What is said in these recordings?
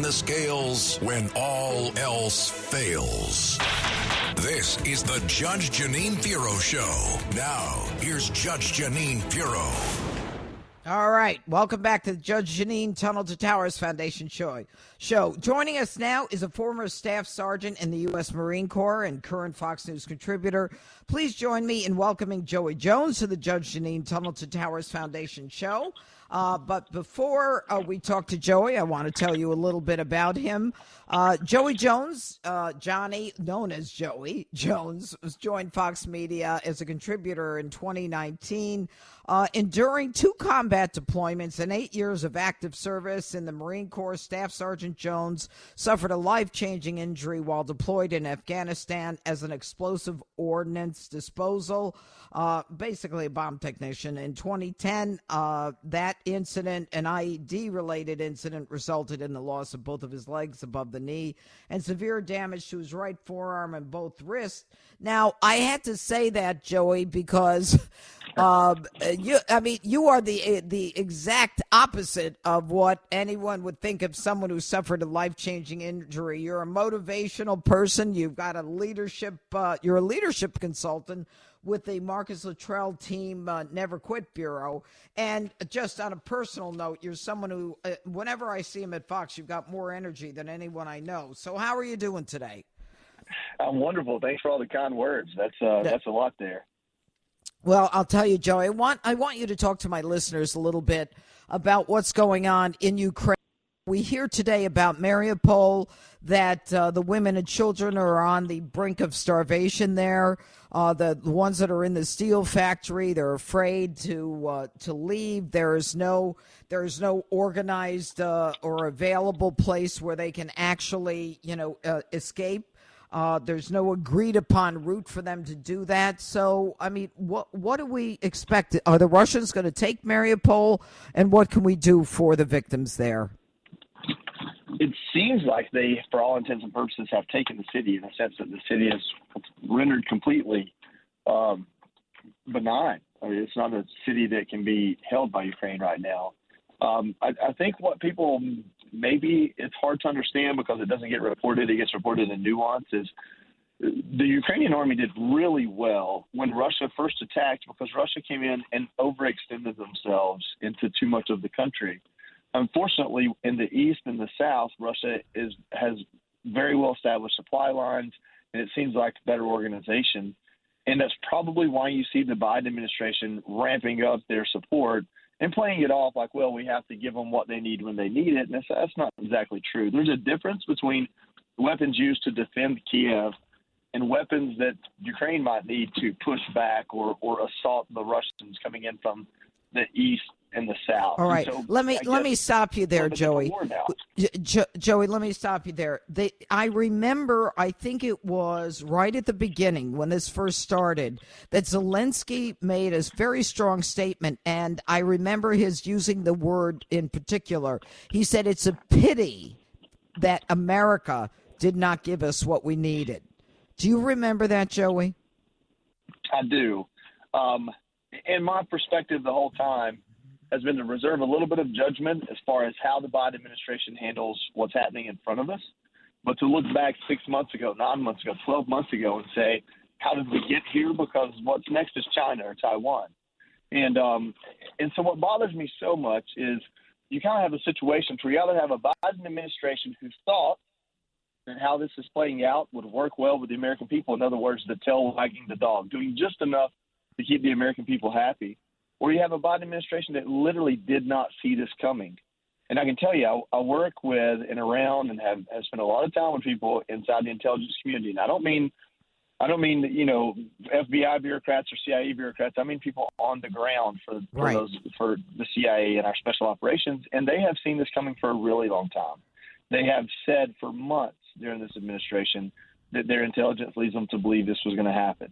The scales when all else fails. This is the Judge Jeanine Pirro Show. Now, here's Judge Jeanine Pirro. All right, welcome back to the Judge Jeanine Tunnel to Towers Foundation show. Show joining us now is a former staff sergeant in the U.S. Marine Corps and current Fox News contributor. Please join me in welcoming Joey Jones to the Judge Jeanine Tunnel to Towers Foundation show. Uh, but before uh, we talk to Joey, I want to tell you a little bit about him. Uh, Joey Jones, uh, Johnny, known as Joey Jones, joined Fox Media as a contributor in 2019. Uh, enduring two combat deployments and eight years of active service in the Marine Corps, Staff Sergeant Jones suffered a life changing injury while deployed in Afghanistan as an explosive ordnance disposal, uh, basically a bomb technician. In 2010, uh, that incident, an IED related incident, resulted in the loss of both of his legs above the knee and severe damage to his right forearm and both wrists. Now, I had to say that, Joey, because. Um, you, I mean, you are the the exact opposite of what anyone would think of someone who suffered a life changing injury. You're a motivational person. You've got a leadership. Uh, you're a leadership consultant with the Marcus Luttrell team uh, Never Quit Bureau. And just on a personal note, you're someone who, uh, whenever I see him at Fox, you've got more energy than anyone I know. So, how are you doing today? I'm wonderful. Thanks for all the kind words. That's uh, that's a lot there. Well, I'll tell you, Joe. I want I want you to talk to my listeners a little bit about what's going on in Ukraine. We hear today about Mariupol that uh, the women and children are on the brink of starvation there. Uh, the, the, ones that are in the steel factory, they're afraid to uh, to leave. There is no there is no organized uh, or available place where they can actually you know uh, escape. Uh, there's no agreed upon route for them to do that. So, I mean, what what do we expect? Are the Russians going to take Mariupol, and what can we do for the victims there? It seems like they, for all intents and purposes, have taken the city in the sense that the city is rendered completely um, benign. I mean, it's not a city that can be held by Ukraine right now. Um, I, I think what people maybe it's hard to understand because it doesn't get reported. It gets reported in nuances. The Ukrainian army did really well when Russia first attacked because Russia came in and overextended themselves into too much of the country. Unfortunately, in the east and the south, Russia is has very well established supply lines, and it seems like better organization. And that's probably why you see the Biden administration ramping up their support and playing it off like, well, we have to give them what they need when they need it. And that's, not exactly true. There's a difference between weapons used to defend Kiev and weapons that Ukraine might need to push back or, or assault the Russians coming in from the east in the south. All right, so let me let me stop you there, Joey. Jo- Joey, let me stop you there. They, I remember, I think it was right at the beginning when this first started that Zelensky made a very strong statement, and I remember his using the word in particular. He said, "It's a pity that America did not give us what we needed." Do you remember that, Joey? I do. Um, in my perspective, the whole time has been to reserve a little bit of judgment as far as how the Biden administration handles what's happening in front of us, but to look back six months ago, nine months ago, 12 months ago, and say, how did we get here? Because what's next is China or Taiwan. And um, and so what bothers me so much is you kind of have a situation where you either have a Biden administration who thought that how this is playing out would work well with the American people. In other words, the tail wagging the dog, doing just enough to keep the American people happy or you have a Biden administration that literally did not see this coming. And I can tell you, I, I work with and around and have, have spent a lot of time with people inside the intelligence community. And I don't mean I don't mean you know FBI bureaucrats or CIA bureaucrats. I mean people on the ground for, for right. those for the CIA and our special operations, and they have seen this coming for a really long time. They have said for months during this administration that their intelligence leads them to believe this was going to happen.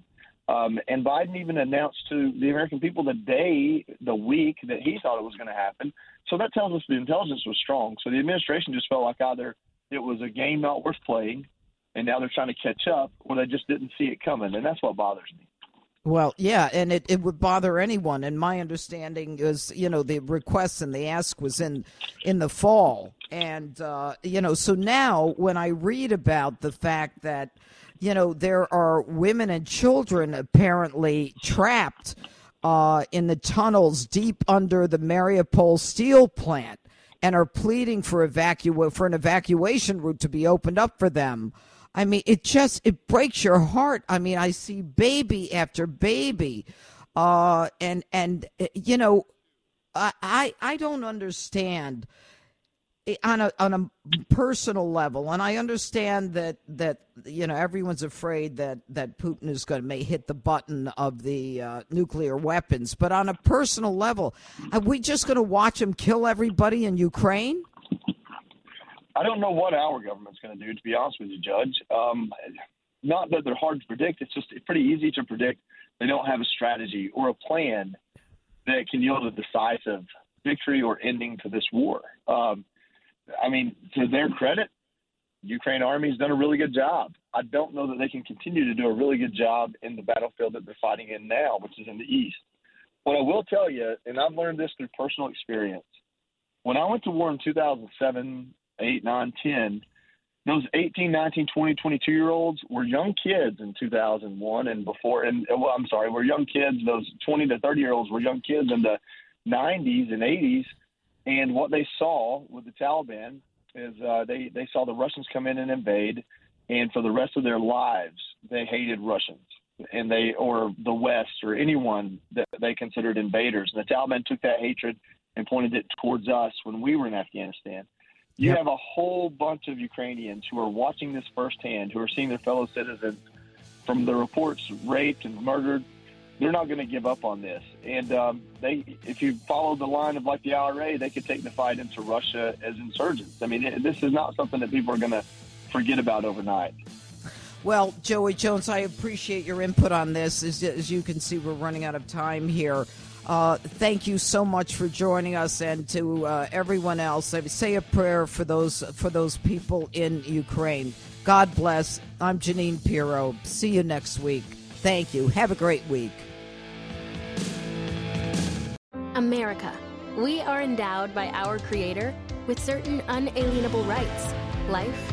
Um, and Biden even announced to the American people the day, the week that he thought it was going to happen. So that tells us the intelligence was strong. So the administration just felt like either it was a game not worth playing, and now they're trying to catch up, or they just didn't see it coming. And that's what bothers me. Well, yeah, and it, it would bother anyone. And my understanding is, you know, the request and the ask was in in the fall, and uh, you know, so now when I read about the fact that, you know, there are women and children apparently trapped uh, in the tunnels deep under the Mariupol steel plant and are pleading for evacu- for an evacuation route to be opened up for them. I mean, it just it breaks your heart. I mean, I see baby after baby, uh, and and you know, I I, I don't understand on a on a personal level, and I understand that that you know everyone's afraid that that Putin is going to may hit the button of the uh, nuclear weapons, but on a personal level, are we just going to watch him kill everybody in Ukraine? I don't know what our government's going to do, to be honest with you, Judge. Um, not that they're hard to predict; it's just pretty easy to predict. They don't have a strategy or a plan that can yield a decisive victory or ending to this war. Um, I mean, to their credit, Ukraine army has done a really good job. I don't know that they can continue to do a really good job in the battlefield that they're fighting in now, which is in the east. What I will tell you, and I've learned this through personal experience, when I went to war in 2007, 8, 9, 10, those 18, 19, 20, 22 year olds were young kids in 2001 and before. And well, I'm sorry, were young kids. Those 20 to 30 year olds were young kids in the 90s and 80s and what they saw with the Taliban is uh, they they saw the Russians come in and invade, and for the rest of their lives they hated Russians and they or the West or anyone that they considered invaders. And the Taliban took that hatred and pointed it towards us when we were in Afghanistan. You yep. have a whole bunch of Ukrainians who are watching this firsthand, who are seeing their fellow citizens from the reports raped and murdered they're not going to give up on this. And um, they, if you follow the line of like the IRA, they could take the fight into Russia as insurgents. I mean, this is not something that people are going to forget about overnight. Well, Joey Jones, I appreciate your input on this. As, as you can see, we're running out of time here. Uh, thank you so much for joining us, and to uh, everyone else. I say a prayer for those for those people in Ukraine. God bless. I'm Jeanine Pirro. See you next week. Thank you. Have a great week. America. We are endowed by our Creator with certain unalienable rights life,